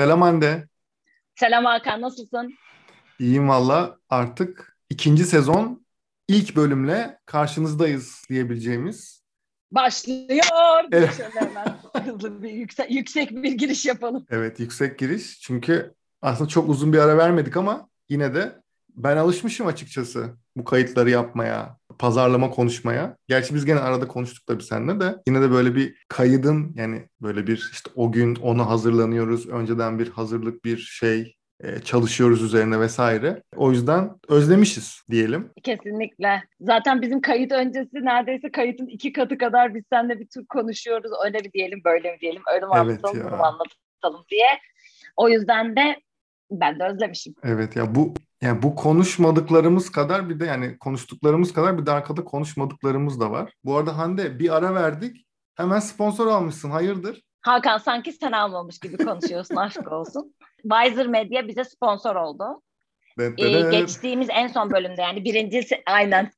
Selam Hande. Selam Hakan, nasılsın? İyiyim valla. Artık ikinci sezon ilk bölümle karşınızdayız diyebileceğimiz. Başlıyor. Evet. Hızlı bir yüksek, yüksek bir giriş yapalım. Evet, yüksek giriş. Çünkü aslında çok uzun bir ara vermedik ama yine de ben alışmışım açıkçası bu kayıtları yapmaya, pazarlama konuşmaya. Gerçi biz gene arada konuştuk tabii seninle de. Yine de böyle bir kaydın yani böyle bir işte o gün onu hazırlanıyoruz. Önceden bir hazırlık bir şey e, çalışıyoruz üzerine vesaire. O yüzden özlemişiz diyelim. Kesinlikle. Zaten bizim kayıt öncesi neredeyse kayıtın iki katı kadar biz seninle bir tür konuşuyoruz. Öyle mi diyelim, böyle mi diyelim, öyle mi evet anlatalım, bunu anlatalım diye. O yüzden de ben de özlemişim. Evet ya bu yani bu konuşmadıklarımız kadar bir de yani konuştuklarımız kadar bir de arkada konuşmadıklarımız da var. Bu arada Hande bir ara verdik. Hemen sponsor almışsın. Hayırdır? Hakan sanki sen almamış gibi konuşuyorsun aşk olsun. Wiser Media bize sponsor oldu. Ee, geçtiğimiz en son bölümde yani birinci aynen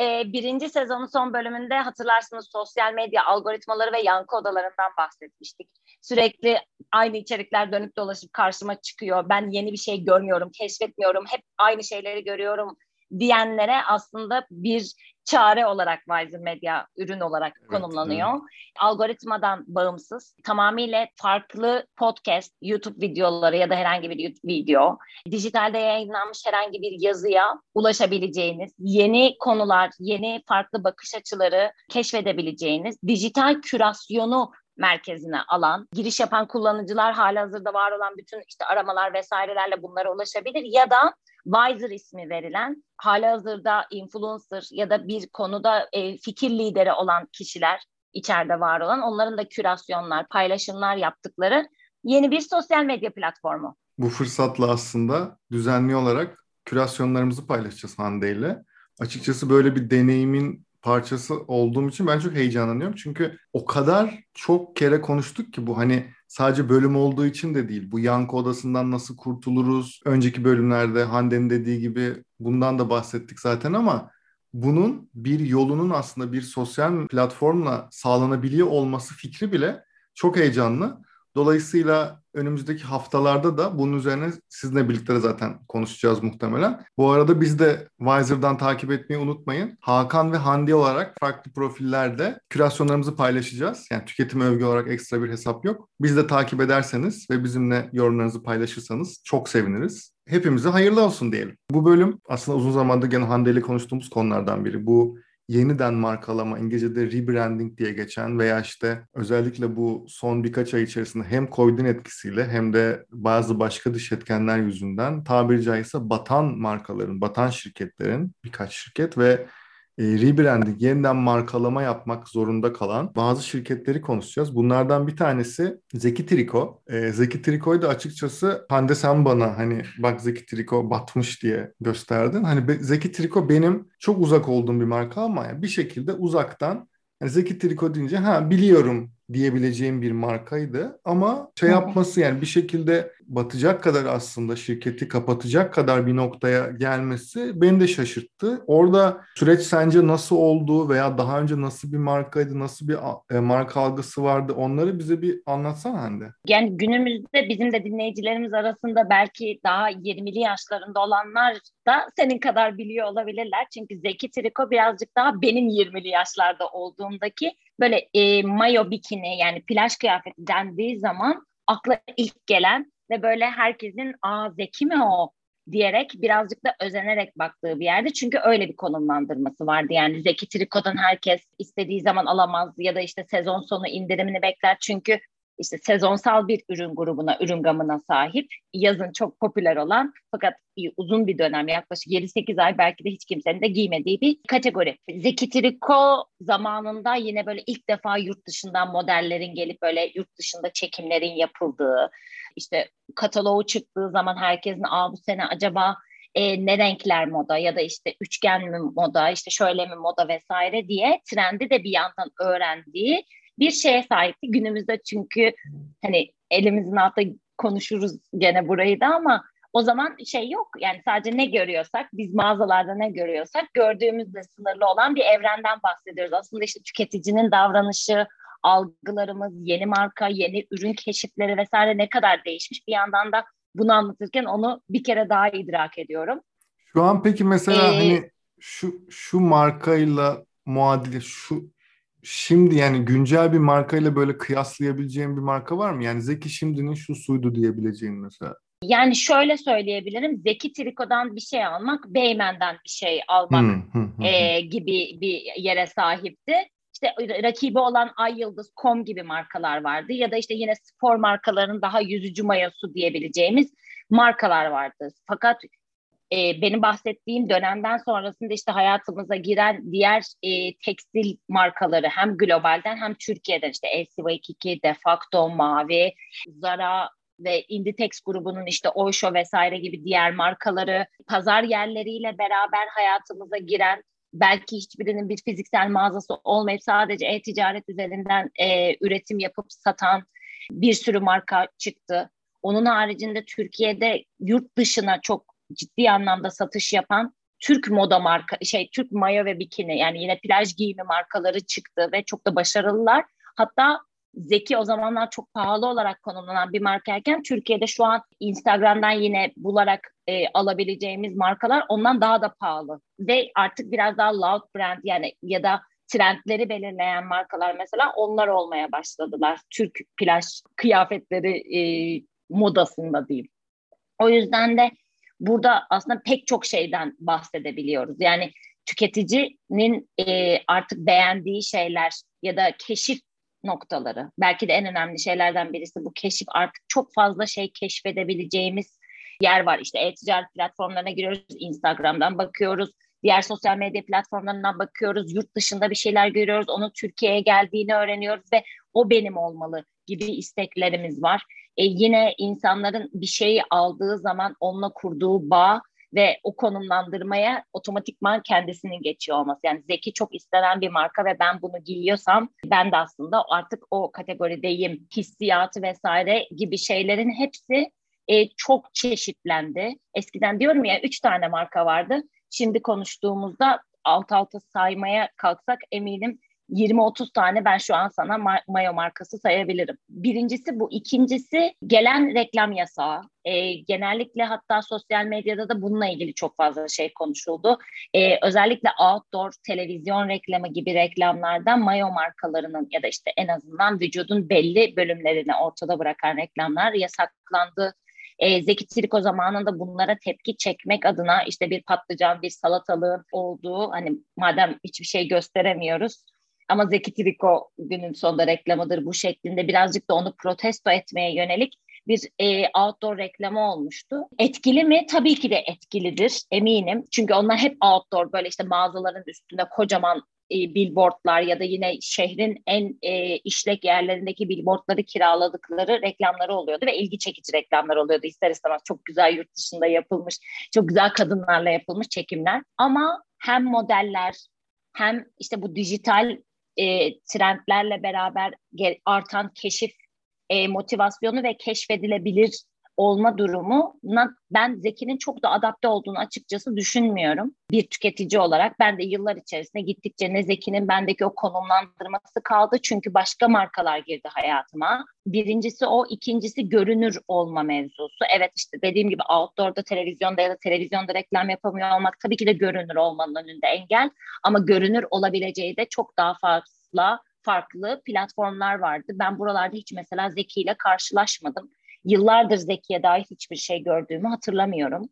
ee, birinci sezonun son bölümünde hatırlarsınız sosyal medya algoritmaları ve yankı odalarından bahsetmiştik. Sürekli aynı içerikler dönüp dolaşıp karşıma çıkıyor. Ben yeni bir şey görmüyorum, keşfetmiyorum. Hep aynı şeyleri görüyorum diyenlere aslında bir çare olarak Wiser Media ürün olarak evet, konumlanıyor. Evet. Algoritmadan bağımsız, tamamıyla farklı podcast, YouTube videoları ya da herhangi bir video, dijitalde yayınlanmış herhangi bir yazıya ulaşabileceğiniz, yeni konular, yeni farklı bakış açıları keşfedebileceğiniz, dijital kürasyonu merkezine alan, giriş yapan kullanıcılar halihazırda var olan bütün işte aramalar vesairelerle bunlara ulaşabilir ya da Wiser ismi verilen halihazırda influencer ya da bir konuda e, fikir lideri olan kişiler içeride var olan onların da kürasyonlar, paylaşımlar yaptıkları yeni bir sosyal medya platformu. Bu fırsatla aslında düzenli olarak kürasyonlarımızı paylaşacağız Hande ile. Açıkçası böyle bir deneyimin parçası olduğum için ben çok heyecanlanıyorum. Çünkü o kadar çok kere konuştuk ki bu hani sadece bölüm olduğu için de değil. Bu yankı odasından nasıl kurtuluruz? Önceki bölümlerde Hande'nin dediği gibi bundan da bahsettik zaten ama bunun bir yolunun aslında bir sosyal platformla sağlanabiliyor olması fikri bile çok heyecanlı. Dolayısıyla önümüzdeki haftalarda da bunun üzerine sizinle birlikte zaten konuşacağız muhtemelen. Bu arada biz de Wiser'dan takip etmeyi unutmayın. Hakan ve Hande olarak farklı profillerde kürasyonlarımızı paylaşacağız. Yani tüketim övgü olarak ekstra bir hesap yok. Biz de takip ederseniz ve bizimle yorumlarınızı paylaşırsanız çok seviniriz. Hepimize hayırlı olsun diyelim. Bu bölüm aslında uzun zamandır gene Hande ile konuştuğumuz konulardan biri. Bu yeniden markalama, İngilizce'de rebranding diye geçen veya işte özellikle bu son birkaç ay içerisinde hem Covid'in etkisiyle hem de bazı başka dış etkenler yüzünden tabiri caizse batan markaların, batan şirketlerin birkaç şirket ve e, rebranding, yeniden markalama yapmak zorunda kalan bazı şirketleri konuşacağız. Bunlardan bir tanesi Zeki Triko. E, Zeki Triko'yu da açıkçası Hande sen bana hani bak Zeki Triko batmış diye gösterdin. Hani Zeki Triko benim çok uzak olduğum bir marka ama yani bir şekilde uzaktan yani Zeki Triko deyince ha biliyorum diyebileceğim bir markaydı. Ama şey yapması yani bir şekilde batacak kadar aslında şirketi kapatacak kadar bir noktaya gelmesi beni de şaşırttı. Orada süreç sence nasıl oldu veya daha önce nasıl bir markaydı, nasıl bir e, marka algısı vardı onları bize bir anlatsana Hande. Yani günümüzde bizim de dinleyicilerimiz arasında belki daha 20'li yaşlarında olanlar da senin kadar biliyor olabilirler. Çünkü Zeki Triko birazcık daha benim 20'li yaşlarda olduğumdaki böyle e, mayo bikini yani plaj kıyafeti dendiği zaman akla ilk gelen ve böyle herkesin aa Zeki mi o diyerek birazcık da özenerek baktığı bir yerde. Çünkü öyle bir konumlandırması vardı. Yani Zeki Triko'dan herkes istediği zaman alamaz ya da işte sezon sonu indirimini bekler. Çünkü işte sezonsal bir ürün grubuna, ürün gamına sahip. Yazın çok popüler olan fakat uzun bir dönem yaklaşık 7-8 ay belki de hiç kimsenin de giymediği bir kategori. Zeki Triko zamanında yine böyle ilk defa yurt dışından modellerin gelip böyle yurt dışında çekimlerin yapıldığı, işte kataloğu çıktığı zaman herkesin aa bu sene acaba e, ne renkler moda ya da işte üçgen mi moda işte şöyle mi moda vesaire diye trendi de bir yandan öğrendiği bir şeye sahipti. Günümüzde çünkü hani elimizin altında konuşuruz gene burayı da ama o zaman şey yok yani sadece ne görüyorsak biz mağazalarda ne görüyorsak gördüğümüzde sınırlı olan bir evrenden bahsediyoruz. Aslında işte tüketicinin davranışı, algılarımız, yeni marka, yeni ürün keşifleri vesaire ne kadar değişmiş. Bir yandan da bunu anlatırken onu bir kere daha idrak ediyorum. Şu an peki mesela ee, hani şu şu markayla muadili şu şimdi yani güncel bir markayla böyle kıyaslayabileceğim bir marka var mı? Yani Zeki Şimdi'nin şu suydu diyebileceğin mesela. Yani şöyle söyleyebilirim. Zeki Triko'dan bir şey almak, Beymen'den bir şey almak e, gibi bir yere sahipti. İşte rakibi olan Ay Yıldız, Kom gibi markalar vardı. Ya da işte yine spor markalarının daha yüzücü mayosu diyebileceğimiz markalar vardı. Fakat e, benim bahsettiğim dönemden sonrasında işte hayatımıza giren diğer e, tekstil markaları hem globalden hem Türkiye'den işte LC22, Defacto, Mavi, Zara ve Inditex grubunun işte Oysho vesaire gibi diğer markaları pazar yerleriyle beraber hayatımıza giren belki hiçbirinin bir fiziksel mağazası olmayıp sadece e-ticaret üzerinden e, üretim yapıp satan bir sürü marka çıktı. Onun haricinde Türkiye'de yurt dışına çok ciddi anlamda satış yapan Türk moda marka şey Türk mayo ve bikini yani yine plaj giyimi markaları çıktı ve çok da başarılılar. Hatta Zeki o zamanlar çok pahalı olarak konumlanan bir markayken Türkiye'de şu an Instagram'dan yine bularak e, alabileceğimiz markalar ondan daha da pahalı. Ve artık biraz daha loud brand yani ya da trendleri belirleyen markalar mesela onlar olmaya başladılar. Türk plaj kıyafetleri e, modasında diyeyim. O yüzden de burada aslında pek çok şeyden bahsedebiliyoruz. Yani tüketicinin e, artık beğendiği şeyler ya da keşif noktaları. Belki de en önemli şeylerden birisi bu keşif. Artık çok fazla şey keşfedebileceğimiz yer var. İşte e-ticaret platformlarına giriyoruz, Instagram'dan bakıyoruz, diğer sosyal medya platformlarından bakıyoruz, yurt dışında bir şeyler görüyoruz, onu Türkiye'ye geldiğini öğreniyoruz ve o benim olmalı gibi isteklerimiz var. E, yine insanların bir şeyi aldığı zaman onunla kurduğu bağ ve o konumlandırmaya otomatikman kendisinin geçiyor olması. Yani Zeki çok istenen bir marka ve ben bunu giyiyorsam ben de aslında artık o kategorideyim. Hissiyatı vesaire gibi şeylerin hepsi e, çok çeşitlendi. Eskiden diyorum ya üç tane marka vardı. Şimdi konuştuğumuzda alt alta saymaya kalksak eminim 20-30 tane ben şu an sana ma- mayo markası sayabilirim. Birincisi bu. ikincisi gelen reklam yasağı. E, genellikle hatta sosyal medyada da bununla ilgili çok fazla şey konuşuldu. E, özellikle outdoor televizyon reklamı gibi reklamlardan mayo markalarının ya da işte en azından vücudun belli bölümlerini ortada bırakan reklamlar yasaklandı e, Zeki Triko zamanında bunlara tepki çekmek adına işte bir patlıcan, bir salatalığın olduğu hani madem hiçbir şey gösteremiyoruz ama Zeki Triko günün sonunda reklamıdır bu şeklinde birazcık da onu protesto etmeye yönelik bir e, outdoor reklamı olmuştu. Etkili mi? Tabii ki de etkilidir eminim. Çünkü onlar hep outdoor böyle işte mağazaların üstünde kocaman e, billboardlar ya da yine şehrin en e, işlek yerlerindeki billboardları kiraladıkları reklamları oluyordu ve ilgi çekici reklamlar oluyordu. İster istemez çok güzel yurt dışında yapılmış, çok güzel kadınlarla yapılmış çekimler. Ama hem modeller hem işte bu dijital e, trendlerle beraber artan keşif e, motivasyonu ve keşfedilebilir olma durumuna ben Zeki'nin çok da adapte olduğunu açıkçası düşünmüyorum. Bir tüketici olarak ben de yıllar içerisinde gittikçe ne Zeki'nin bendeki o konumlandırması kaldı. Çünkü başka markalar girdi hayatıma. Birincisi o, ikincisi görünür olma mevzusu. Evet işte dediğim gibi outdoor'da, televizyonda ya da televizyonda reklam yapamıyor olmak tabii ki de görünür olmanın önünde engel. Ama görünür olabileceği de çok daha fazla farklı platformlar vardı. Ben buralarda hiç mesela Zeki ile karşılaşmadım yıllardır Zeki'ye dair hiçbir şey gördüğümü hatırlamıyorum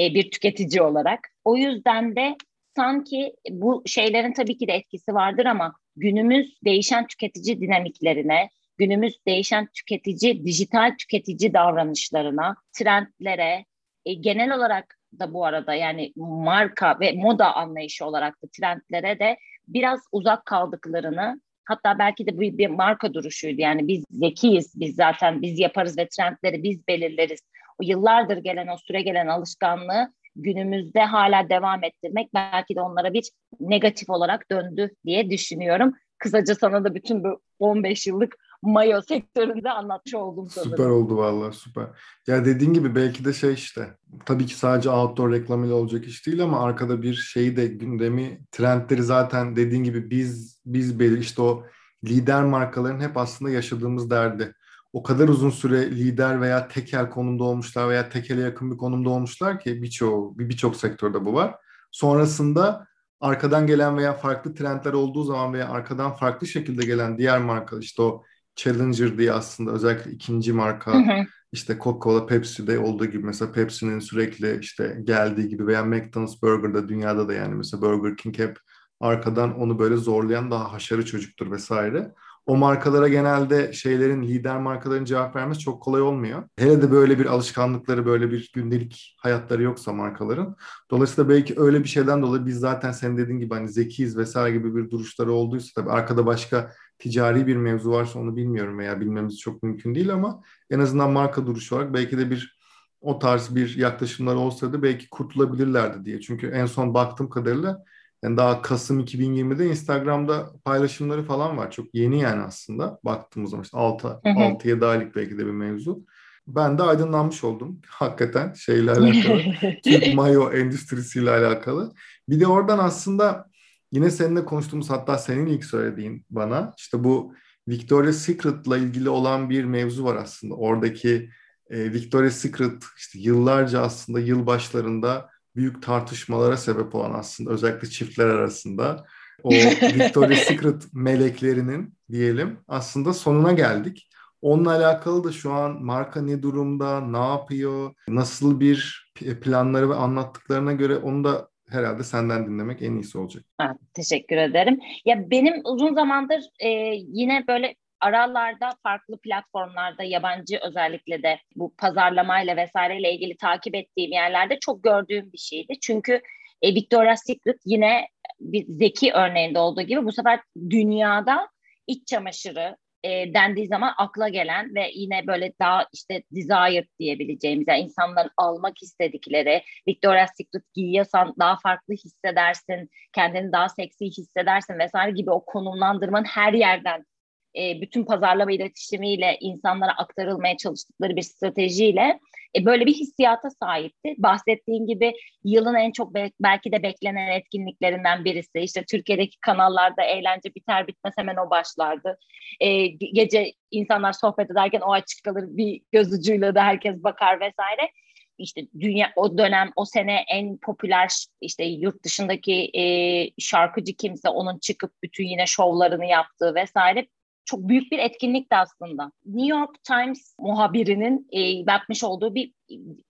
e, bir tüketici olarak. O yüzden de sanki bu şeylerin tabii ki de etkisi vardır ama günümüz değişen tüketici dinamiklerine, günümüz değişen tüketici, dijital tüketici davranışlarına, trendlere, e, genel olarak da bu arada yani marka ve moda anlayışı olarak da trendlere de biraz uzak kaldıklarını Hatta belki de bu bir marka duruşuydu. Yani biz zekiyiz, biz zaten biz yaparız ve trendleri biz belirleriz. O yıllardır gelen o süre gelen alışkanlığı günümüzde hala devam ettirmek belki de onlara bir negatif olarak döndü diye düşünüyorum. Kısaca sana da bütün bu 15 yıllık mayo sektöründe anlatmış oldum sanırım. Süper oldu vallahi süper. Ya dediğin gibi belki de şey işte tabii ki sadece outdoor reklamıyla olacak iş değil ama arkada bir şeyi de gündemi trendleri zaten dediğin gibi biz biz belir işte o lider markaların hep aslında yaşadığımız derdi. O kadar uzun süre lider veya tekel konumda olmuşlar veya tekele yakın bir konumda olmuşlar ki birçok birçok sektörde bu var. Sonrasında arkadan gelen veya farklı trendler olduğu zaman veya arkadan farklı şekilde gelen diğer marka işte o Challenger diye aslında özellikle ikinci marka hı hı. işte Coca-Cola, Pepsi'de olduğu gibi mesela Pepsi'nin sürekli işte geldiği gibi veya McDonald's Burger'da dünyada da yani mesela Burger King hep arkadan onu böyle zorlayan daha haşarı çocuktur vesaire o markalara genelde şeylerin lider markaların cevap vermesi çok kolay olmuyor. Hele de böyle bir alışkanlıkları, böyle bir gündelik hayatları yoksa markaların. Dolayısıyla belki öyle bir şeyden dolayı biz zaten senin dediğin gibi hani zekiyiz vesaire gibi bir duruşları olduysa tabii arkada başka ticari bir mevzu varsa onu bilmiyorum veya bilmemiz çok mümkün değil ama en azından marka duruşu olarak belki de bir o tarz bir yaklaşımlar olsaydı belki kurtulabilirlerdi diye. Çünkü en son baktığım kadarıyla yani daha Kasım 2020'de Instagram'da paylaşımları falan var. Çok yeni yani aslında baktığımız zaman işte 6, 6-7 aylık belki de bir mevzu. Ben de aydınlanmış oldum hakikaten şeyle alakalı. Türk mayo endüstrisiyle alakalı. Bir de oradan aslında yine seninle konuştuğumuz hatta senin ilk söylediğin bana işte bu Victoria's Secret'la ilgili olan bir mevzu var aslında. Oradaki e, Victoria's Secret işte yıllarca aslında yıl başlarında büyük tartışmalara sebep olan aslında özellikle çiftler arasında o Victoria's Secret meleklerinin diyelim aslında sonuna geldik. Onunla alakalı da şu an marka ne durumda, ne yapıyor, nasıl bir planları ve anlattıklarına göre onu da herhalde senden dinlemek en iyisi olacak. Evet, teşekkür ederim. Ya benim uzun zamandır e, yine böyle aralarda farklı platformlarda yabancı özellikle de bu pazarlamayla vesaireyle ilgili takip ettiğim yerlerde çok gördüğüm bir şeydi. Çünkü e, Victoria's Secret yine bir zeki örneğinde olduğu gibi bu sefer dünyada iç çamaşırı e, dendiği zaman akla gelen ve yine böyle daha işte desired diyebileceğimiz yani insanların almak istedikleri Victoria's Secret giyiyorsan daha farklı hissedersin, kendini daha seksi hissedersin vesaire gibi o konumlandırmanın her yerden e, bütün pazarlama iletişimiyle insanlara aktarılmaya çalıştıkları bir stratejiyle e, böyle bir hissiyata sahipti. Bahsettiğin gibi yılın en çok be- belki de beklenen etkinliklerinden birisi. İşte Türkiye'deki kanallarda eğlence biter bitmez hemen o başlardı. E, gece insanlar sohbet ederken o açık kalır bir göz ucuyla da herkes bakar vesaire işte dünya o dönem o sene en popüler işte yurt dışındaki e, şarkıcı kimse onun çıkıp bütün yine şovlarını yaptığı vesaire çok büyük bir etkinlikti aslında. New York Times muhabirinin e, yapmış olduğu bir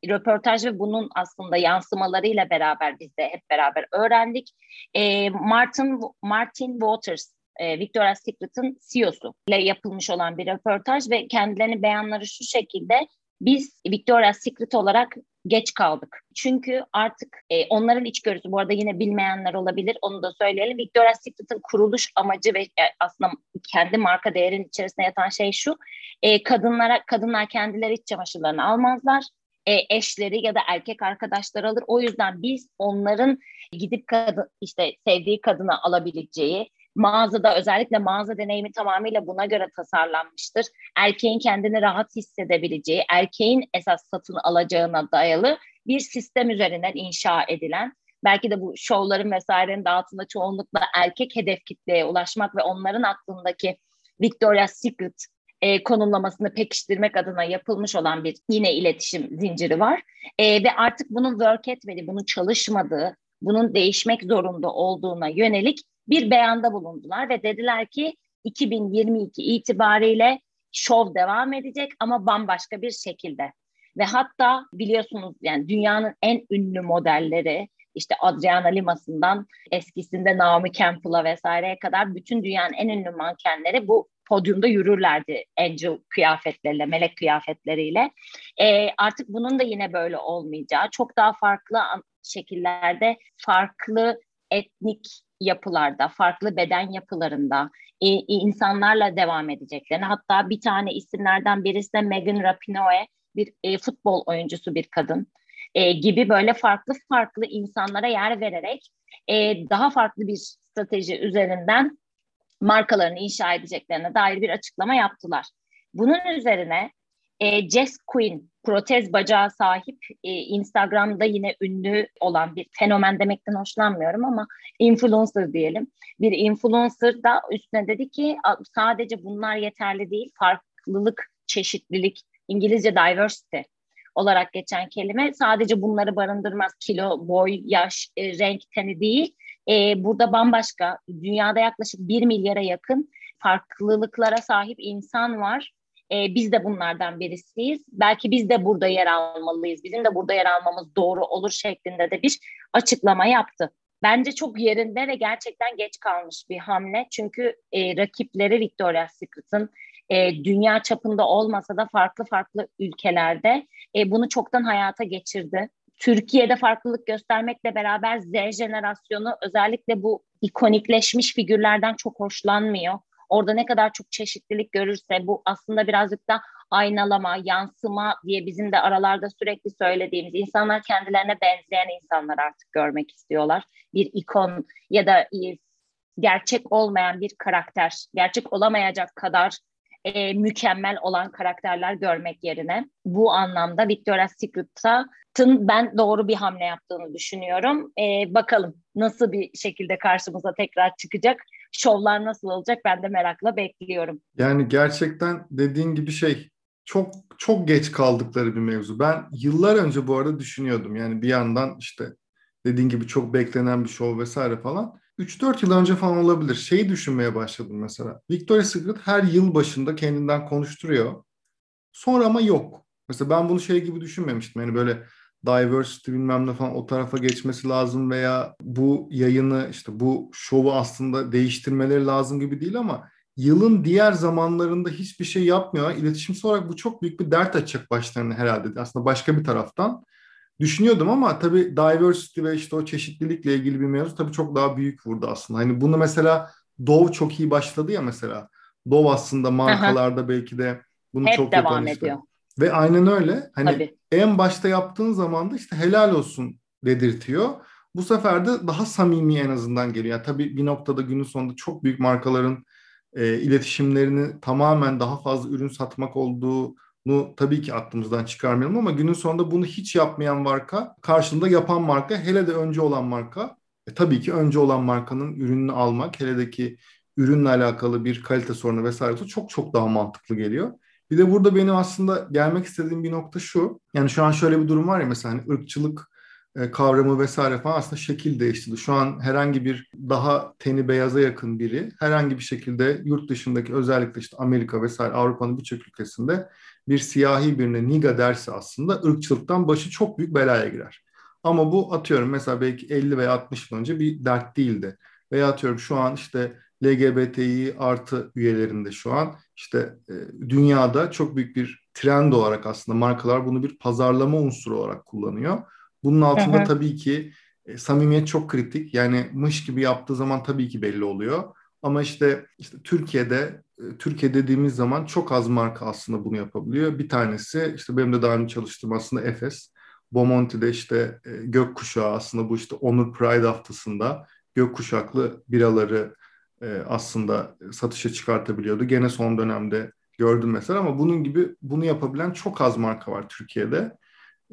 röportaj ve bunun aslında yansımalarıyla beraber biz de hep beraber öğrendik. E, Martin Martin Waters e, Victoria's Secret'ın CEO'su ile yapılmış olan bir röportaj ve kendilerinin beyanları şu şekilde biz Victoria's Secret olarak geç kaldık. Çünkü artık e, onların içgörüsü, bu arada yine bilmeyenler olabilir, onu da söyleyelim. Victoria's Secret'ın kuruluş amacı ve e, aslında kendi marka değerinin içerisinde yatan şey şu. E, kadınlara Kadınlar kendileri iç çamaşırlarını almazlar. E, eşleri ya da erkek arkadaşlar alır. O yüzden biz onların gidip kadın işte sevdiği kadını alabileceği, Mağazada özellikle mağaza deneyimi tamamıyla buna göre tasarlanmıştır. Erkeğin kendini rahat hissedebileceği, erkeğin esas satın alacağına dayalı bir sistem üzerinden inşa edilen belki de bu şovların vesairenin dağıtımında çoğunlukla erkek hedef kitleye ulaşmak ve onların aklındaki Victoria's Secret e, konumlamasını pekiştirmek adına yapılmış olan bir yine iletişim zinciri var. E, ve artık bunun work etmediği, bunun çalışmadığı, bunun değişmek zorunda olduğuna yönelik bir beyanda bulundular ve dediler ki 2022 itibariyle şov devam edecek ama bambaşka bir şekilde. Ve hatta biliyorsunuz yani dünyanın en ünlü modelleri işte Adriana Limas'ından eskisinde Naomi Campbell'a vesaireye kadar bütün dünyanın en ünlü mankenleri bu podyumda yürürlerdi angel kıyafetleriyle, melek kıyafetleriyle. E, artık bunun da yine böyle olmayacağı, çok daha farklı şekillerde farklı etnik yapılarda, farklı beden yapılarında e, insanlarla devam edeceklerini hatta bir tane isimlerden birisi de Megan Rapinoe bir e, futbol oyuncusu bir kadın e, gibi böyle farklı farklı insanlara yer vererek e, daha farklı bir strateji üzerinden markalarını inşa edeceklerine dair bir açıklama yaptılar. Bunun üzerine e, Jess Quinn protez bacağı sahip e, Instagram'da yine ünlü olan bir fenomen demekten hoşlanmıyorum ama influencer diyelim. Bir influencer da üstüne dedi ki sadece bunlar yeterli değil farklılık, çeşitlilik, İngilizce diversity olarak geçen kelime sadece bunları barındırmaz. Kilo, boy, yaş, e, renk, teni değil. E, burada bambaşka dünyada yaklaşık 1 milyara yakın farklılıklara sahip insan var e, biz de bunlardan birisiyiz. Belki biz de burada yer almalıyız. Bizim de burada yer almamız doğru olur şeklinde de bir açıklama yaptı. Bence çok yerinde ve gerçekten geç kalmış bir hamle. Çünkü e, rakipleri Victoria's Secret'ın e, dünya çapında olmasa da farklı farklı ülkelerde e, bunu çoktan hayata geçirdi. Türkiye'de farklılık göstermekle beraber Z jenerasyonu özellikle bu ikonikleşmiş figürlerden çok hoşlanmıyor. Orada ne kadar çok çeşitlilik görürse bu aslında birazcık da aynalama, yansıma diye bizim de aralarda sürekli söylediğimiz insanlar kendilerine benzeyen insanlar artık görmek istiyorlar. Bir ikon ya da gerçek olmayan bir karakter, gerçek olamayacak kadar e, mükemmel olan karakterler görmek yerine bu anlamda Victoria's Secret'ın ben doğru bir hamle yaptığını düşünüyorum. E, bakalım nasıl bir şekilde karşımıza tekrar çıkacak şovlar nasıl olacak ben de merakla bekliyorum. Yani gerçekten dediğin gibi şey çok çok geç kaldıkları bir mevzu. Ben yıllar önce bu arada düşünüyordum. Yani bir yandan işte dediğin gibi çok beklenen bir şov vesaire falan. 3-4 yıl önce falan olabilir. Şeyi düşünmeye başladım mesela. Victoria's Secret her yıl başında kendinden konuşturuyor. Sonra ama yok. Mesela ben bunu şey gibi düşünmemiştim. Yani böyle diversity bilmem ne falan o tarafa geçmesi lazım veya bu yayını işte bu şovu aslında değiştirmeleri lazım gibi değil ama yılın diğer zamanlarında hiçbir şey yapmıyor. İletişimsel olarak bu çok büyük bir dert açacak başlarına herhalde. Aslında başka bir taraftan düşünüyordum ama tabii diversity ve işte o çeşitlilikle ilgili bir mevzu tabii çok daha büyük vurdu aslında. Hani bunu mesela Dove çok iyi başladı ya mesela. Dove aslında markalarda Aha. belki de bunu Hep çok devam ediyor. Ve aynen öyle. Hani Tabii. en başta yaptığın zaman da işte helal olsun dedirtiyor. Bu sefer de daha samimi en azından geliyor. Yani tabii bir noktada günün sonunda çok büyük markaların e, iletişimlerini tamamen daha fazla ürün satmak olduğunu tabii ki aklımızdan çıkarmayalım ama günün sonunda bunu hiç yapmayan marka karşında yapan marka hele de önce olan marka e, tabii ki önce olan markanın ürününü almak hele de ki ürünle alakalı bir kalite sorunu vesaire çok çok daha mantıklı geliyor. Bir de burada benim aslında gelmek istediğim bir nokta şu. Yani şu an şöyle bir durum var ya mesela hani ırkçılık e, kavramı vesaire falan aslında şekil değiştirdi. Şu an herhangi bir daha teni beyaza yakın biri herhangi bir şekilde yurt dışındaki özellikle işte Amerika vesaire Avrupa'nın birçok ülkesinde bir siyahi birine niga derse aslında ırkçılıktan başı çok büyük belaya girer. Ama bu atıyorum mesela belki 50 veya 60 yıl önce bir dert değildi. Veya atıyorum şu an işte LGBTİ artı üyelerinde şu an işte e, dünyada çok büyük bir trend olarak aslında markalar bunu bir pazarlama unsuru olarak kullanıyor. Bunun altında hı hı. tabii ki e, samimiyet çok kritik. Yani mış gibi yaptığı zaman tabii ki belli oluyor. Ama işte işte Türkiye'de e, Türkiye dediğimiz zaman çok az marka aslında bunu yapabiliyor. Bir tanesi işte benim de daha önce çalıştığım aslında Efes. Bomonti'de işte e, gökkuşağı aslında bu işte Onur Pride haftasında gökkuşaklı biraları aslında satışa çıkartabiliyordu. Gene son dönemde gördüm mesela ama bunun gibi bunu yapabilen çok az marka var Türkiye'de.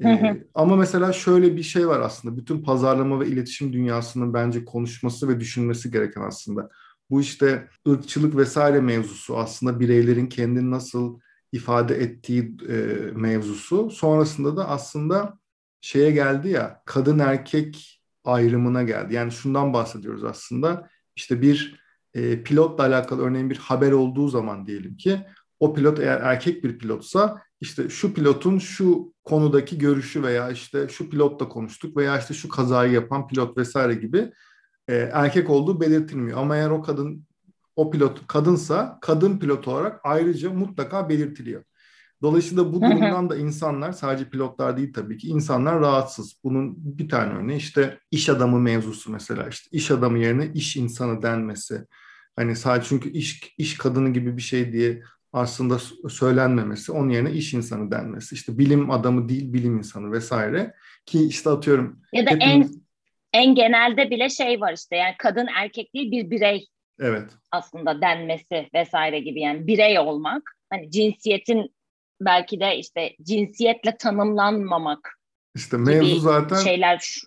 Ee, ama mesela şöyle bir şey var aslında. Bütün pazarlama ve iletişim dünyasının bence konuşması ve düşünmesi gereken aslında. Bu işte ırkçılık vesaire mevzusu aslında bireylerin kendini nasıl ifade ettiği e, mevzusu. Sonrasında da aslında şeye geldi ya kadın erkek ayrımına geldi. Yani şundan bahsediyoruz aslında. İşte bir e, pilotla alakalı örneğin bir haber olduğu zaman diyelim ki o pilot eğer erkek bir pilotsa işte şu pilotun şu konudaki görüşü veya işte şu pilotla konuştuk veya işte şu kazayı yapan pilot vesaire gibi e, erkek olduğu belirtilmiyor. Ama eğer o kadın o pilot kadınsa kadın pilot olarak ayrıca mutlaka belirtiliyor. Dolayısıyla bu durumdan da insanlar sadece pilotlar değil tabii ki insanlar rahatsız. Bunun bir tane örneği işte iş adamı mevzusu mesela işte iş adamı yerine iş insanı denmesi. Hani sadece çünkü iş iş kadını gibi bir şey diye aslında söylenmemesi, onun yerine iş insanı denmesi. İşte bilim adamı değil, bilim insanı vesaire. Ki işte atıyorum... Ya da hepimiz... en en genelde bile şey var işte yani kadın erkek değil bir birey evet. aslında denmesi vesaire gibi yani birey olmak. Hani cinsiyetin belki de işte cinsiyetle tanımlanmamak işte mevzu zaten şeyler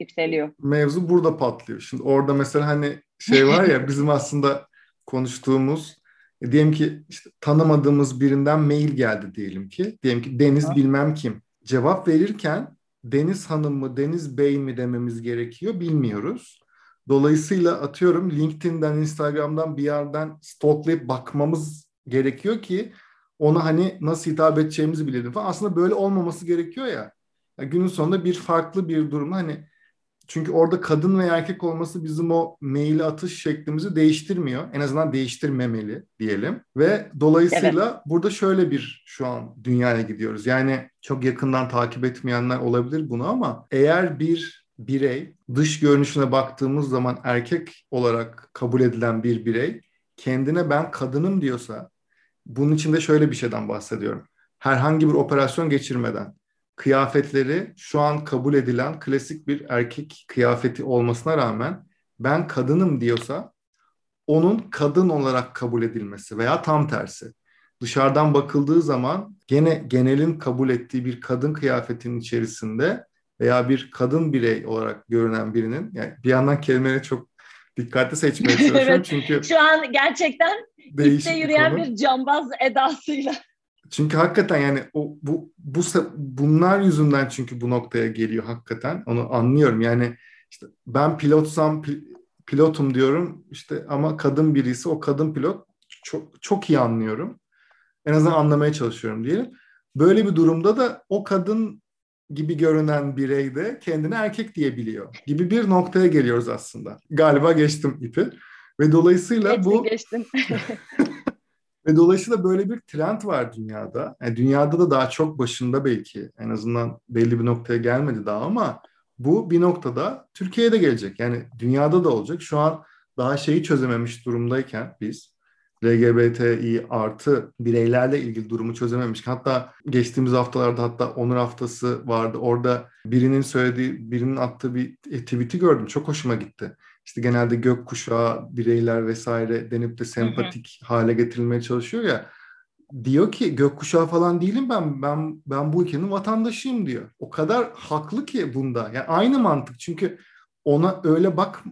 yükseliyor. Mevzu burada patlıyor. Şimdi orada mesela hani şey var ya bizim aslında konuştuğumuz e, diyelim ki işte tanımadığımız birinden mail geldi diyelim ki. Diyelim ki Deniz ha. bilmem kim. Cevap verirken Deniz Hanım mı Deniz Bey mi dememiz gerekiyor bilmiyoruz. Dolayısıyla atıyorum LinkedIn'den, Instagram'dan bir yerden stalklayıp bakmamız gerekiyor ki ona hani nasıl hitap edeceğimizi bilelim falan. Aslında böyle olmaması gerekiyor ya. Yani günün sonunda bir farklı bir durumda hani çünkü orada kadın ve erkek olması bizim o mail atış şeklimizi değiştirmiyor. En azından değiştirmemeli diyelim. Ve dolayısıyla evet. burada şöyle bir şu an dünyaya gidiyoruz. Yani çok yakından takip etmeyenler olabilir bunu ama eğer bir birey dış görünüşüne baktığımız zaman erkek olarak kabul edilen bir birey kendine ben kadınım diyorsa bunun içinde şöyle bir şeyden bahsediyorum. Herhangi bir operasyon geçirmeden kıyafetleri şu an kabul edilen klasik bir erkek kıyafeti olmasına rağmen ben kadınım diyorsa onun kadın olarak kabul edilmesi veya tam tersi. Dışarıdan bakıldığı zaman gene genelin kabul ettiği bir kadın kıyafetinin içerisinde veya bir kadın birey olarak görünen birinin yani bir yandan kelimeleri çok dikkatli seçmeye çalışıyorum evet, çünkü şu an gerçekten ipte yürüyen bir, bir cambaz edasıyla çünkü hakikaten yani o bu bu bunlar yüzünden çünkü bu noktaya geliyor hakikaten. Onu anlıyorum. Yani işte ben pilotsam pilotum diyorum işte ama kadın birisi o kadın pilot çok çok iyi anlıyorum. En azından anlamaya çalışıyorum diyelim. Böyle bir durumda da o kadın gibi görünen birey de kendini erkek diyebiliyor gibi bir noktaya geliyoruz aslında. Galiba geçtim ipi. Ve dolayısıyla Geçtin, bu geçtin. Ve dolayısıyla böyle bir trend var dünyada. Yani dünyada da daha çok başında belki en azından belli bir noktaya gelmedi daha ama bu bir noktada Türkiye'ye de gelecek. Yani dünyada da olacak. Şu an daha şeyi çözememiş durumdayken biz LGBTİ artı bireylerle ilgili durumu çözememiş. Hatta geçtiğimiz haftalarda hatta onur haftası vardı. Orada birinin söylediği, birinin attığı bir tweet'i gördüm. Çok hoşuma gitti işte genelde gökkuşağı bireyler vesaire denip de sempatik hı hı. hale getirilmeye çalışıyor ya diyor ki gökkuşağı falan değilim ben ben ben bu ülkenin vatandaşıyım diyor. O kadar haklı ki bunda. Yani aynı mantık çünkü ona öyle bak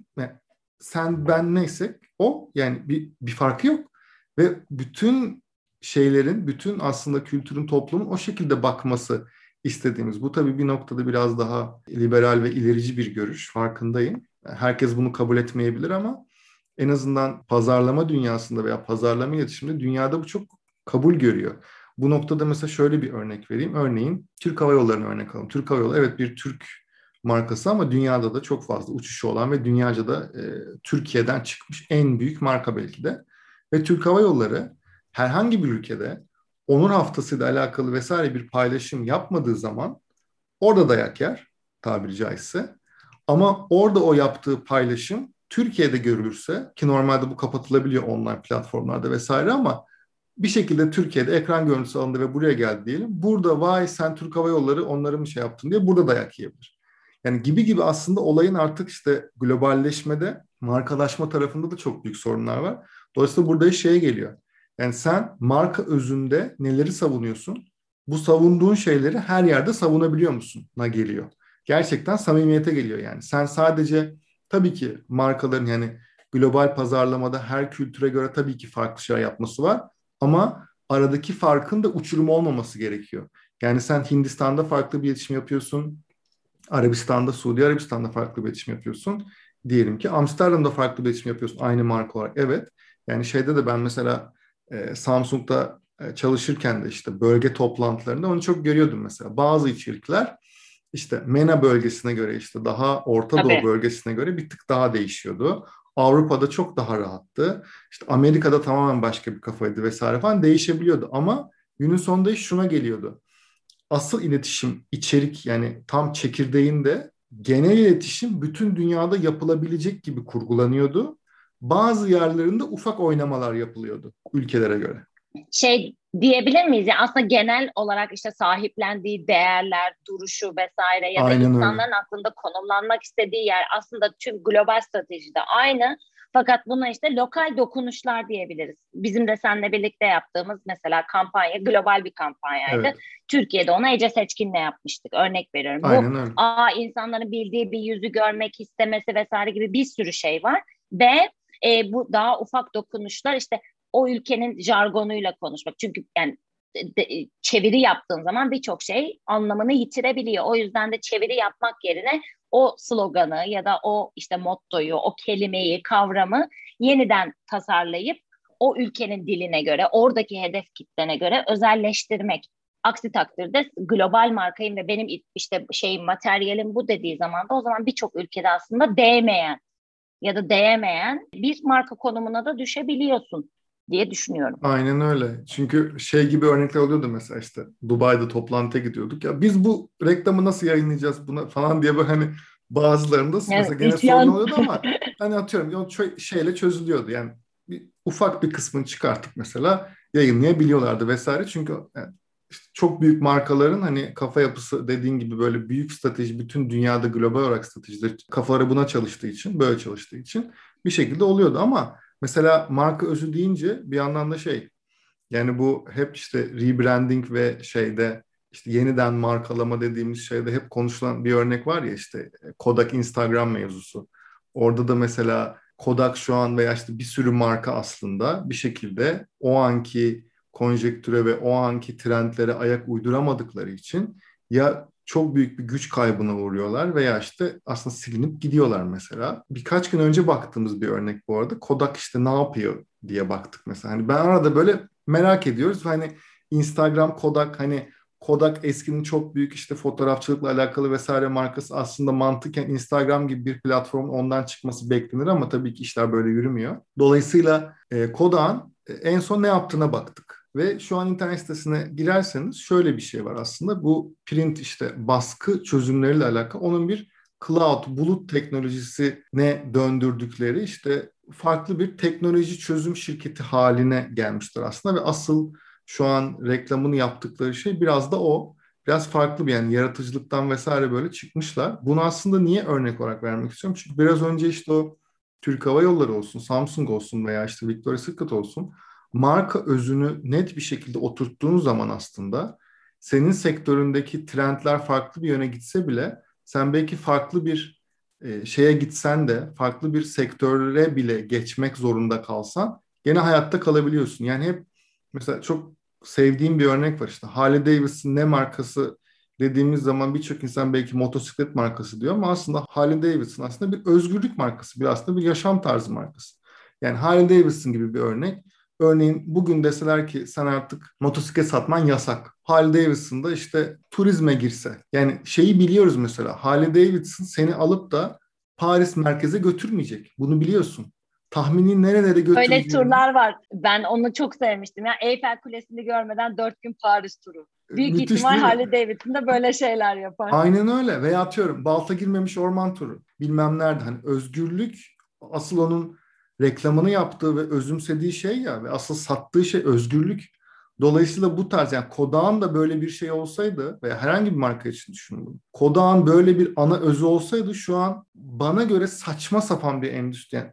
sen ben neysek o yani bir bir farkı yok ve bütün şeylerin bütün aslında kültürün toplumun o şekilde bakması istediğimiz. Bu tabii bir noktada biraz daha liberal ve ilerici bir görüş farkındayım. Herkes bunu kabul etmeyebilir ama en azından pazarlama dünyasında veya pazarlama iletişiminde dünyada bu çok kabul görüyor. Bu noktada mesela şöyle bir örnek vereyim. Örneğin Türk Hava Yolları'nı örnek alalım. Türk Hava Yolları evet bir Türk markası ama dünyada da çok fazla uçuşu olan ve dünyaca da e, Türkiye'den çıkmış en büyük marka belki de. Ve Türk Hava Yolları herhangi bir ülkede onur haftasıyla alakalı vesaire bir paylaşım yapmadığı zaman orada dayak yer tabiri caizse. Ama orada o yaptığı paylaşım Türkiye'de görülürse ki normalde bu kapatılabiliyor online platformlarda vesaire ama bir şekilde Türkiye'de ekran görüntüsü alındı ve buraya geldi diyelim. Burada vay sen Türk Hava Yolları onları mı şey yaptın diye burada dayak yiyebilir. Yani gibi gibi aslında olayın artık işte globalleşmede markalaşma tarafında da çok büyük sorunlar var. Dolayısıyla burada şeye geliyor. Yani sen marka özünde neleri savunuyorsun? Bu savunduğun şeyleri her yerde savunabiliyor musun? Na geliyor gerçekten samimiyete geliyor yani. Sen sadece tabii ki markaların yani global pazarlamada her kültüre göre tabii ki farklı şeyler yapması var ama aradaki farkın da uçurum olmaması gerekiyor. Yani sen Hindistan'da farklı bir iletişim yapıyorsun. Arabistan'da, Suudi Arabistan'da farklı bir iletişim yapıyorsun. Diyelim ki Amsterdam'da farklı bir iletişim yapıyorsun aynı marka olarak. Evet. Yani şeyde de ben mesela e, Samsung'da e, çalışırken de işte bölge toplantılarında onu çok görüyordum mesela. Bazı içerikler işte MENA bölgesine göre işte daha Orta Tabii. Doğu bölgesine göre bir tık daha değişiyordu. Avrupa'da çok daha rahattı. İşte Amerika'da tamamen başka bir kafaydı vesaire falan değişebiliyordu ama günün sonunda iş şuna geliyordu. Asıl iletişim, içerik yani tam çekirdeğinde genel iletişim bütün dünyada yapılabilecek gibi kurgulanıyordu. Bazı yerlerinde ufak oynamalar yapılıyordu ülkelere göre. Şey diyebilir miyiz? Yani aslında genel olarak işte sahiplendiği değerler, duruşu vesaire ya da Aynen insanların öyle. aklında konumlanmak istediği yer aslında tüm global stratejide aynı. Fakat buna işte lokal dokunuşlar diyebiliriz. Bizim de seninle birlikte yaptığımız mesela kampanya global bir kampanyaydı. Evet. Türkiye'de ona Ece Seçkin'le yapmıştık. Örnek veriyorum. Aynen Bu öyle. aa insanların bildiği bir yüzü görmek istemesi vesaire gibi bir sürü şey var ve e, bu daha ufak dokunuşlar işte o ülkenin jargonuyla konuşmak. Çünkü yani de, çeviri yaptığın zaman birçok şey anlamını yitirebiliyor. O yüzden de çeviri yapmak yerine o sloganı ya da o işte mottoyu, o kelimeyi, kavramı yeniden tasarlayıp o ülkenin diline göre, oradaki hedef kitlene göre özelleştirmek. Aksi takdirde global markayım ve benim işte şey materyalim bu dediği zaman da o zaman birçok ülkede aslında değmeyen ya da değemeyen bir marka konumuna da düşebiliyorsun diye düşünüyorum. Aynen öyle. Çünkü şey gibi örnekler oluyordu mesela işte Dubai'de toplantıya gidiyorduk. Ya biz bu reklamı nasıl yayınlayacağız buna falan diye böyle hani bazılarında evet, mesela gene isyan. sorun oluyordu ama hani atıyorum o şeyle çözülüyordu. Yani bir, ufak bir kısmını çıkartıp mesela yayınlayabiliyorlardı vesaire. Çünkü yani işte çok büyük markaların hani kafa yapısı dediğin gibi böyle büyük strateji bütün dünyada global olarak stratejiler kafaları buna çalıştığı için böyle çalıştığı için bir şekilde oluyordu ama Mesela marka özü deyince bir yandan da şey yani bu hep işte rebranding ve şeyde işte yeniden markalama dediğimiz şeyde hep konuşulan bir örnek var ya işte Kodak Instagram mevzusu. Orada da mesela Kodak şu an veya işte bir sürü marka aslında bir şekilde o anki konjektüre ve o anki trendlere ayak uyduramadıkları için ya çok büyük bir güç kaybına uğruyorlar veya işte aslında silinip gidiyorlar mesela. Birkaç gün önce baktığımız bir örnek bu arada. Kodak işte ne yapıyor diye baktık mesela. Hani ben arada böyle merak ediyoruz. Hani Instagram Kodak hani Kodak eskinin çok büyük işte fotoğrafçılıkla alakalı vesaire markası aslında mantıken Instagram gibi bir platformun ondan çıkması beklenir ama tabii ki işler böyle yürümüyor. Dolayısıyla e, Kodak'ın e, en son ne yaptığına baktık. Ve şu an internet sitesine girerseniz şöyle bir şey var aslında. Bu print işte baskı çözümleriyle alakalı onun bir cloud, bulut teknolojisine döndürdükleri işte farklı bir teknoloji çözüm şirketi haline gelmiştir aslında ve asıl şu an reklamını yaptıkları şey biraz da o. Biraz farklı bir yani yaratıcılıktan vesaire böyle çıkmışlar. Bunu aslında niye örnek olarak vermek istiyorum? Çünkü biraz önce işte o Türk Hava Yolları olsun, Samsung olsun veya işte Victoria's Secret olsun marka özünü net bir şekilde oturttuğun zaman aslında senin sektöründeki trendler farklı bir yöne gitse bile sen belki farklı bir e, şeye gitsen de farklı bir sektöre bile geçmek zorunda kalsan gene hayatta kalabiliyorsun. Yani hep mesela çok sevdiğim bir örnek var işte Harley Davidson ne markası dediğimiz zaman birçok insan belki motosiklet markası diyor ama aslında Harley Davidson aslında bir özgürlük markası, bir aslında bir yaşam tarzı markası. Yani Harley Davidson gibi bir örnek Örneğin bugün deseler ki sen artık motosiklet satman yasak. Harley Davidson da işte turizme girse. Yani şeyi biliyoruz mesela Harley Davidson seni alıp da Paris merkeze götürmeyecek. Bunu biliyorsun. Tahmini nerelere götüreceğini. Öyle turlar var. Ben onu çok sevmiştim. Yani Eyfel Kulesi'ni görmeden dört gün Paris turu. Büyük Müthiş ihtimal Harley Davidson da böyle şeyler yapar. Aynen öyle. Veya atıyorum balta girmemiş orman turu. Bilmem nerede. Hani özgürlük asıl onun reklamını yaptığı ve özümsediği şey ya ve asıl sattığı şey özgürlük. Dolayısıyla bu tarz yani Kodak'ın da böyle bir şey olsaydı veya herhangi bir marka için düşünün bunu. Kodak'ın böyle bir ana özü olsaydı şu an bana göre saçma sapan bir endüstri. Yani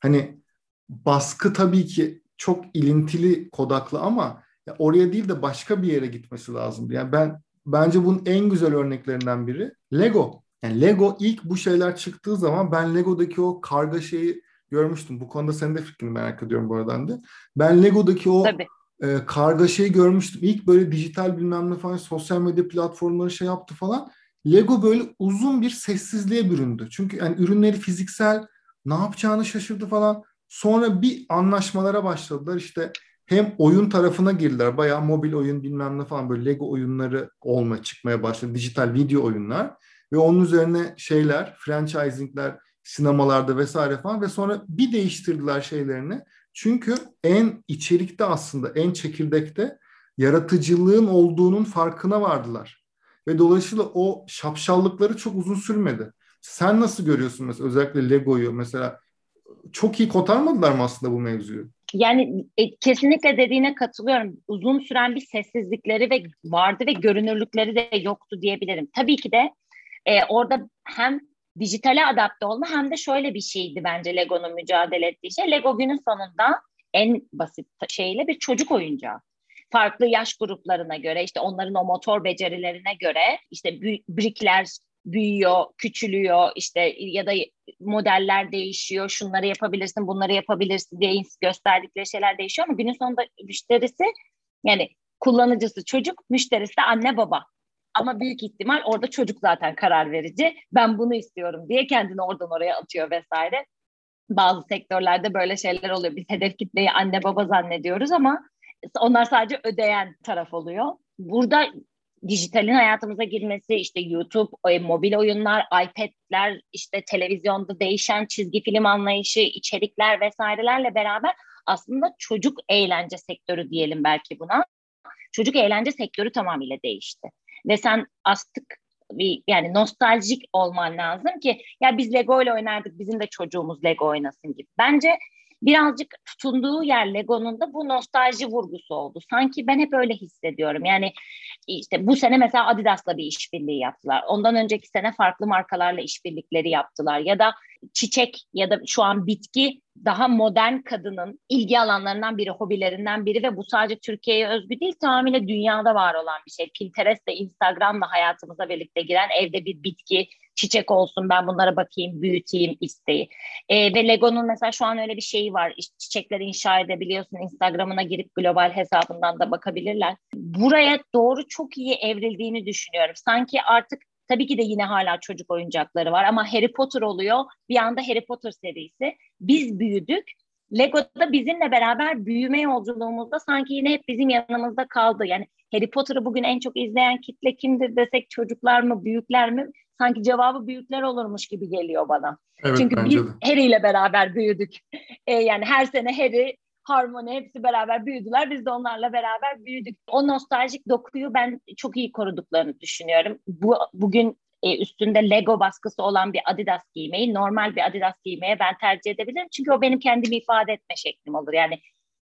hani baskı tabii ki çok ilintili Kodak'lı ama ya oraya değil de başka bir yere gitmesi lazım. Yani ben bence bunun en güzel örneklerinden biri Lego. Yani Lego ilk bu şeyler çıktığı zaman ben Lego'daki o karga şeyi görmüştüm. Bu konuda senin de fikrini merak ediyorum bu arada de. Ben Lego'daki o Tabii. e, kargaşayı görmüştüm. İlk böyle dijital bilmem ne falan sosyal medya platformları şey yaptı falan. Lego böyle uzun bir sessizliğe büründü. Çünkü yani ürünleri fiziksel ne yapacağını şaşırdı falan. Sonra bir anlaşmalara başladılar. İşte hem oyun tarafına girdiler. Bayağı mobil oyun bilmem ne falan böyle Lego oyunları olma çıkmaya başladı. Dijital video oyunlar. Ve onun üzerine şeyler, franchisingler sinemalarda vesaire falan ve sonra bir değiştirdiler şeylerini. Çünkü en içerikte aslında en çekirdekte yaratıcılığın olduğunun farkına vardılar. Ve dolayısıyla o şapşallıkları çok uzun sürmedi. Sen nasıl görüyorsun mesela özellikle Lego'yu mesela çok iyi kotarmadılar mı aslında bu mevzuyu? Yani e, kesinlikle dediğine katılıyorum. Uzun süren bir sessizlikleri ve vardı ve görünürlükleri de yoktu diyebilirim. Tabii ki de e, orada hem dijitale adapte olma hem de şöyle bir şeydi bence Lego'nun mücadele ettiği şey. Lego günün sonunda en basit şeyle bir çocuk oyuncağı farklı yaş gruplarına göre işte onların o motor becerilerine göre işte brikler büyüyor, küçülüyor işte ya da modeller değişiyor. Şunları yapabilirsin, bunları yapabilirsin diye gösterdikleri şeyler değişiyor ama günün sonunda müşterisi yani kullanıcısı çocuk, müşterisi de anne baba. Ama büyük ihtimal orada çocuk zaten karar verici. Ben bunu istiyorum diye kendini oradan oraya atıyor vesaire. Bazı sektörlerde böyle şeyler oluyor. Biz hedef kitleyi anne baba zannediyoruz ama onlar sadece ödeyen taraf oluyor. Burada dijitalin hayatımıza girmesi işte YouTube, e, mobil oyunlar, iPad'ler, işte televizyonda değişen çizgi film anlayışı, içerikler vesairelerle beraber aslında çocuk eğlence sektörü diyelim belki buna. Çocuk eğlence sektörü tamamıyla değişti. Ve sen artık bir yani nostaljik olman lazım ki ya biz Lego ile oynardık bizim de çocuğumuz Lego oynasın gibi. Bence birazcık tutunduğu yer Lego'nun da bu nostalji vurgusu oldu. Sanki ben hep öyle hissediyorum. Yani işte bu sene mesela Adidas'la bir işbirliği yaptılar. Ondan önceki sene farklı markalarla işbirlikleri yaptılar. Ya da çiçek ya da şu an bitki daha modern kadının ilgi alanlarından biri, hobilerinden biri ve bu sadece Türkiye'ye özgü değil, tamamıyla dünyada var olan bir şey. Pinterest ve Instagram'la hayatımıza birlikte giren evde bir bitki, çiçek olsun ben bunlara bakayım, büyüteyim isteği. E, ve Lego'nun mesela şu an öyle bir şeyi var. Çiçekleri inşa edebiliyorsun. Instagram'ına girip global hesabından da bakabilirler. Buraya doğru çok iyi evrildiğini düşünüyorum. Sanki artık Tabii ki de yine hala çocuk oyuncakları var ama Harry Potter oluyor. Bir anda Harry Potter serisi. Biz büyüdük. Lego'da bizimle beraber büyüme yolculuğumuzda sanki yine hep bizim yanımızda kaldı. Yani Harry Potter'ı bugün en çok izleyen kitle kimdir desek çocuklar mı, büyükler mi? Sanki cevabı büyükler olurmuş gibi geliyor bana. Evet, Çünkü biz de. Harry ile beraber büyüdük. E, yani her sene Harry Harmony hepsi beraber büyüdüler. Biz de onlarla beraber büyüdük. O nostaljik dokuyu ben çok iyi koruduklarını düşünüyorum. Bu bugün e, üstünde Lego baskısı olan bir Adidas giymeyi normal bir Adidas giymeye ben tercih edebilirim. Çünkü o benim kendimi ifade etme şeklim olur. Yani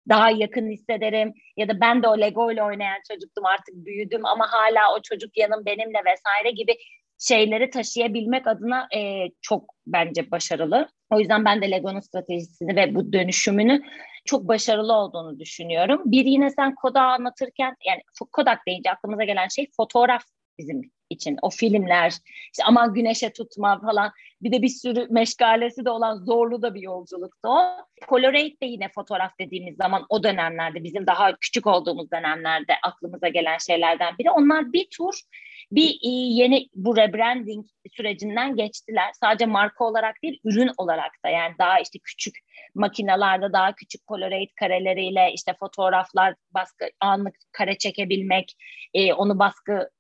daha yakın hissederim ya da ben de o Lego ile oynayan çocuktum artık büyüdüm ama hala o çocuk yanım benimle vesaire gibi şeyleri taşıyabilmek adına e, çok bence başarılı. O yüzden ben de Lego'nun stratejisini ve bu dönüşümünü çok başarılı olduğunu düşünüyorum. Bir yine sen Kodak'ı anlatırken yani Kodak deyince aklımıza gelen şey fotoğraf bizim için. O filmler, işte aman güneşe tutma falan. Bir de bir sürü meşgalesi de olan zorlu da bir yolculuktu o. Polaroid de yine fotoğraf dediğimiz zaman o dönemlerde bizim daha küçük olduğumuz dönemlerde aklımıza gelen şeylerden biri. Onlar bir tur bir e, yeni bu rebranding sürecinden geçtiler. Sadece marka olarak değil, ürün olarak da yani daha işte küçük makinalarda daha küçük Polaroid kareleriyle işte fotoğraflar baskı anlık kare çekebilmek, e, onu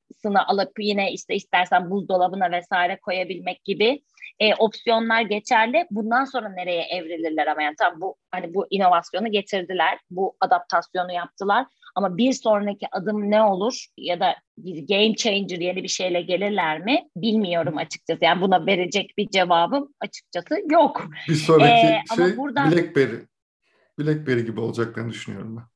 baskısını alıp yine işte istersen buzdolabına vesaire koyabilmek gibi e, opsiyonlar geçerli. Bundan sonra nereye evrilirler ama yani tam bu hani bu inovasyonu getirdiler, bu adaptasyonu yaptılar. Ama bir sonraki adım ne olur ya da bir game changer yeni bir şeyle gelirler mi bilmiyorum açıkçası. Yani buna verecek bir cevabım açıkçası yok. Bir sonraki ee, şey buradan... BlackBerry. BlackBerry gibi olacaklarını düşünüyorum ben.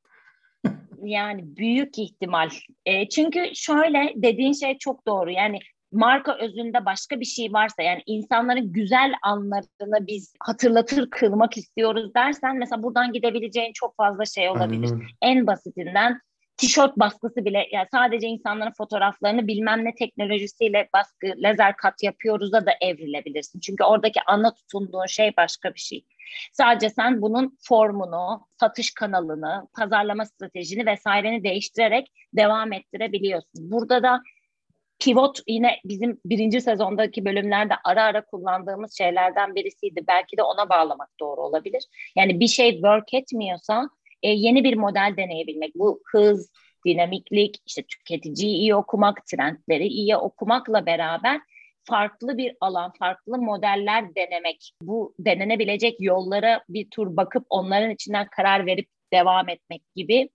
Yani büyük ihtimal. E, çünkü şöyle dediğin şey çok doğru. Yani marka özünde başka bir şey varsa yani insanların güzel anlarını biz hatırlatır kılmak istiyoruz dersen mesela buradan gidebileceğin çok fazla şey olabilir. En basitinden tişört baskısı bile yani sadece insanların fotoğraflarını bilmem ne teknolojisiyle baskı lazer kat yapıyoruz da da evrilebilirsin. Çünkü oradaki ana tutunduğun şey başka bir şey. Sadece sen bunun formunu, satış kanalını, pazarlama stratejini vesaireni değiştirerek devam ettirebiliyorsun. Burada da pivot yine bizim birinci sezondaki bölümlerde ara ara kullandığımız şeylerden birisiydi. Belki de ona bağlamak doğru olabilir. Yani bir şey work etmiyorsa e, yeni bir model deneyebilmek. Bu hız, dinamiklik, işte tüketiciyi iyi okumak, trendleri iyi okumakla beraber farklı bir alan, farklı modeller denemek. Bu denenebilecek yollara bir tur bakıp onların içinden karar verip devam etmek gibi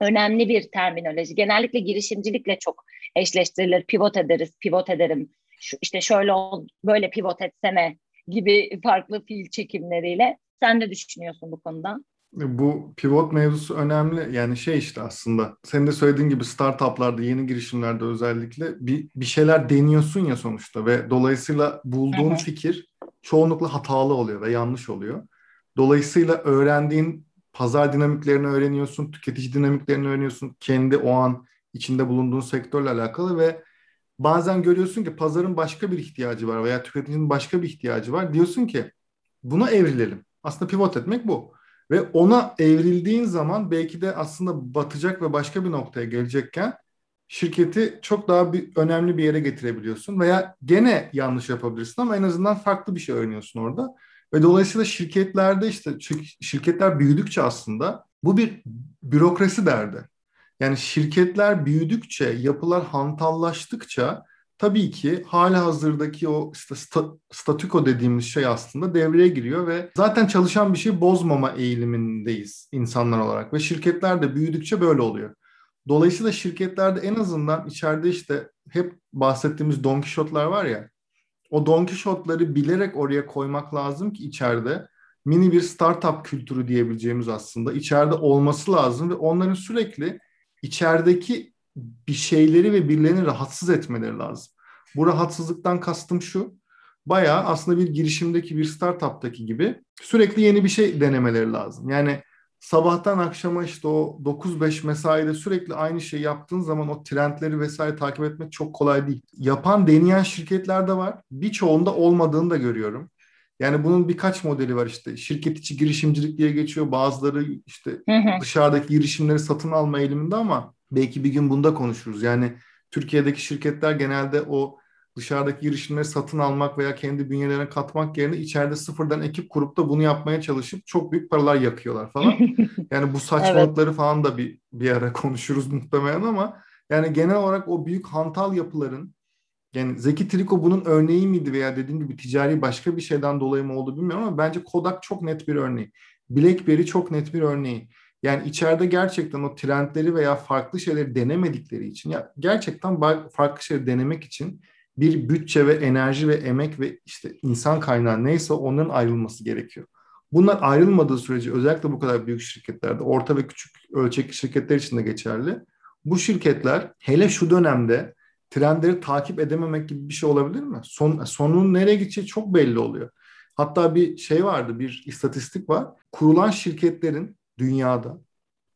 önemli bir terminoloji. Genellikle girişimcilikle çok eşleştirilir. Pivot ederiz, pivot ederim. Şu, işte şöyle ol, böyle pivot etsene gibi farklı fiil çekimleriyle. Sen ne düşünüyorsun bu konuda? Bu pivot mevzusu önemli. Yani şey işte aslında senin de söylediğin gibi startuplarda, yeni girişimlerde özellikle bir, bir şeyler deniyorsun ya sonuçta ve dolayısıyla bulduğun fikir çoğunlukla hatalı oluyor ve yanlış oluyor. Dolayısıyla öğrendiğin pazar dinamiklerini öğreniyorsun, tüketici dinamiklerini öğreniyorsun. Kendi o an içinde bulunduğun sektörle alakalı ve bazen görüyorsun ki pazarın başka bir ihtiyacı var veya tüketicinin başka bir ihtiyacı var. Diyorsun ki buna evrilelim. Aslında pivot etmek bu. Ve ona evrildiğin zaman belki de aslında batacak ve başka bir noktaya gelecekken şirketi çok daha bir, önemli bir yere getirebiliyorsun veya gene yanlış yapabilirsin ama en azından farklı bir şey öğreniyorsun orada. Ve dolayısıyla şirketlerde işte şirketler büyüdükçe aslında bu bir bürokrasi derdi. Yani şirketler büyüdükçe, yapılar hantallaştıkça tabii ki hala hazırdaki o işte statüko dediğimiz şey aslında devreye giriyor ve zaten çalışan bir şey bozmama eğilimindeyiz insanlar olarak ve şirketler de büyüdükçe böyle oluyor. Dolayısıyla şirketlerde en azından içeride işte hep bahsettiğimiz Don Quixote'lar var ya o Don Quixote'ları bilerek oraya koymak lazım ki içeride mini bir startup kültürü diyebileceğimiz aslında içeride olması lazım ve onların sürekli içerideki bir şeyleri ve birilerini rahatsız etmeleri lazım. Bu rahatsızlıktan kastım şu. Bayağı aslında bir girişimdeki bir startup'taki gibi sürekli yeni bir şey denemeleri lazım. Yani sabahtan akşama işte o 9-5 mesaide sürekli aynı şeyi yaptığın zaman o trendleri vesaire takip etmek çok kolay değil. Yapan, deneyen şirketler de var. Birçoğunda olmadığını da görüyorum. Yani bunun birkaç modeli var işte. Şirket içi girişimcilik diye geçiyor. Bazıları işte hı hı. dışarıdaki girişimleri satın alma eğiliminde ama belki bir gün bunda konuşuruz. Yani Türkiye'deki şirketler genelde o dışarıdaki girişimleri satın almak veya kendi bünyelerine katmak yerine içeride sıfırdan ekip kurup da bunu yapmaya çalışıp çok büyük paralar yakıyorlar falan. Yani bu saçmalıkları evet. falan da bir bir ara konuşuruz muhtemelen ama yani genel olarak o büyük hantal yapıların yani Zeki Triko bunun örneği miydi veya dediğim gibi ticari başka bir şeyden dolayı mı oldu bilmiyorum ama bence Kodak çok net bir örneği. BlackBerry çok net bir örneği. Yani içeride gerçekten o trendleri veya farklı şeyleri denemedikleri için ya gerçekten farklı şeyleri denemek için bir bütçe ve enerji ve emek ve işte insan kaynağı neyse onların ayrılması gerekiyor. Bunlar ayrılmadığı sürece özellikle bu kadar büyük şirketlerde, orta ve küçük ölçekli şirketler için de geçerli. Bu şirketler hele şu dönemde trendleri takip edememek gibi bir şey olabilir mi? Son, sonun nereye gideceği çok belli oluyor. Hatta bir şey vardı, bir istatistik var. Kurulan şirketlerin dünyada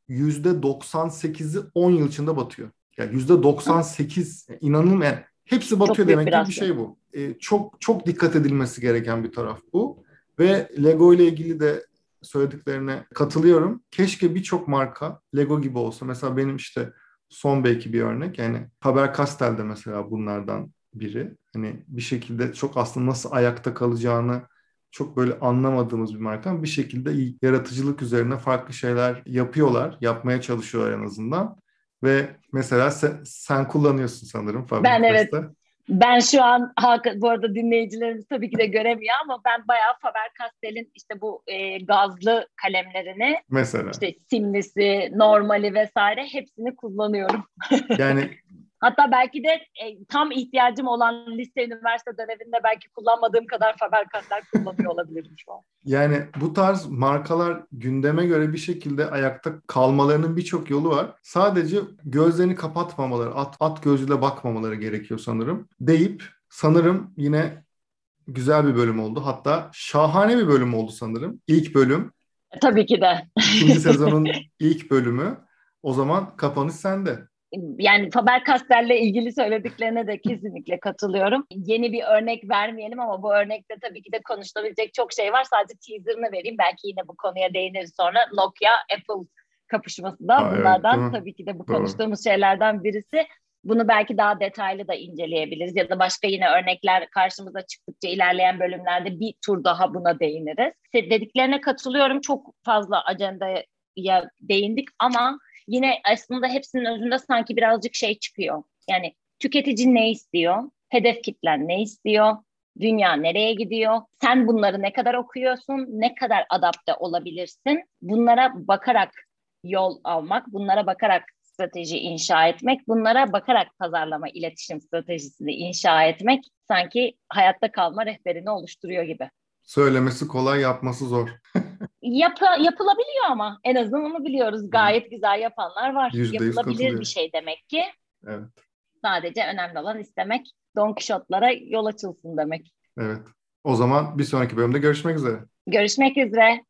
yüzde 98'i 10 yıl içinde batıyor. Yani yüzde 98 inanılmaz. Yani hepsi batıyor çok demek ki bir şey bu. Ee, çok çok dikkat edilmesi gereken bir taraf bu. Ve Lego ile ilgili de söylediklerine katılıyorum. Keşke birçok marka Lego gibi olsa. Mesela benim işte son belki bir örnek. Yani Faber Castell de mesela bunlardan biri. Hani bir şekilde çok aslında nasıl ayakta kalacağını çok böyle anlamadığımız bir marka ama bir şekilde yaratıcılık üzerine farklı şeyler yapıyorlar. Yapmaya çalışıyorlar en azından. Ve mesela sen, sen kullanıyorsun sanırım Faber Ben evet. Ben şu an bu arada dinleyicilerimiz tabii ki de göremiyor ama ben bayağı Faber Castell'in işte bu e, gazlı kalemlerini mesela işte simlisi, normali vesaire hepsini kullanıyorum. Yani Hatta belki de e, tam ihtiyacım olan lise üniversite döneminde belki kullanmadığım kadar Faber Castell kullanıyor olabilirim şu an. Yani bu tarz markalar gündeme göre bir şekilde ayakta kalmalarının birçok yolu var. Sadece gözlerini kapatmamaları, at, at gözüyle bakmamaları gerekiyor sanırım. Deyip sanırım yine güzel bir bölüm oldu. Hatta şahane bir bölüm oldu sanırım. İlk bölüm. Tabii ki de. İkinci sezonun ilk bölümü. O zaman kapanış sende yani Faber Castell'le ilgili söylediklerine de kesinlikle katılıyorum. Yeni bir örnek vermeyelim ama bu örnekte tabii ki de konuşulabilecek çok şey var. Sadece teaserını vereyim. Belki yine bu konuya değiniriz sonra. Nokia, Apple kapışması da Aa, bunlardan evet, tabii ki de bu Doğru. konuştuğumuz şeylerden birisi. Bunu belki daha detaylı da inceleyebiliriz ya da başka yine örnekler karşımıza çıktıkça ilerleyen bölümlerde bir tur daha buna değiniriz. Dediklerine katılıyorum. Çok fazla ajandaya değindik ama yine aslında hepsinin özünde sanki birazcık şey çıkıyor. Yani tüketici ne istiyor? Hedef kitlen ne istiyor? Dünya nereye gidiyor? Sen bunları ne kadar okuyorsun? Ne kadar adapte olabilirsin? Bunlara bakarak yol almak, bunlara bakarak strateji inşa etmek, bunlara bakarak pazarlama, iletişim stratejisini inşa etmek sanki hayatta kalma rehberini oluşturuyor gibi. Söylemesi kolay, yapması zor. Yap yapılabiliyor ama en azından onu biliyoruz. Gayet güzel yapanlar var. Yapılabilir bir şey demek ki. Evet. Sadece önemli olan istemek. Don Quixote'lara yol açılsın demek. Evet. O zaman bir sonraki bölümde görüşmek üzere. Görüşmek üzere.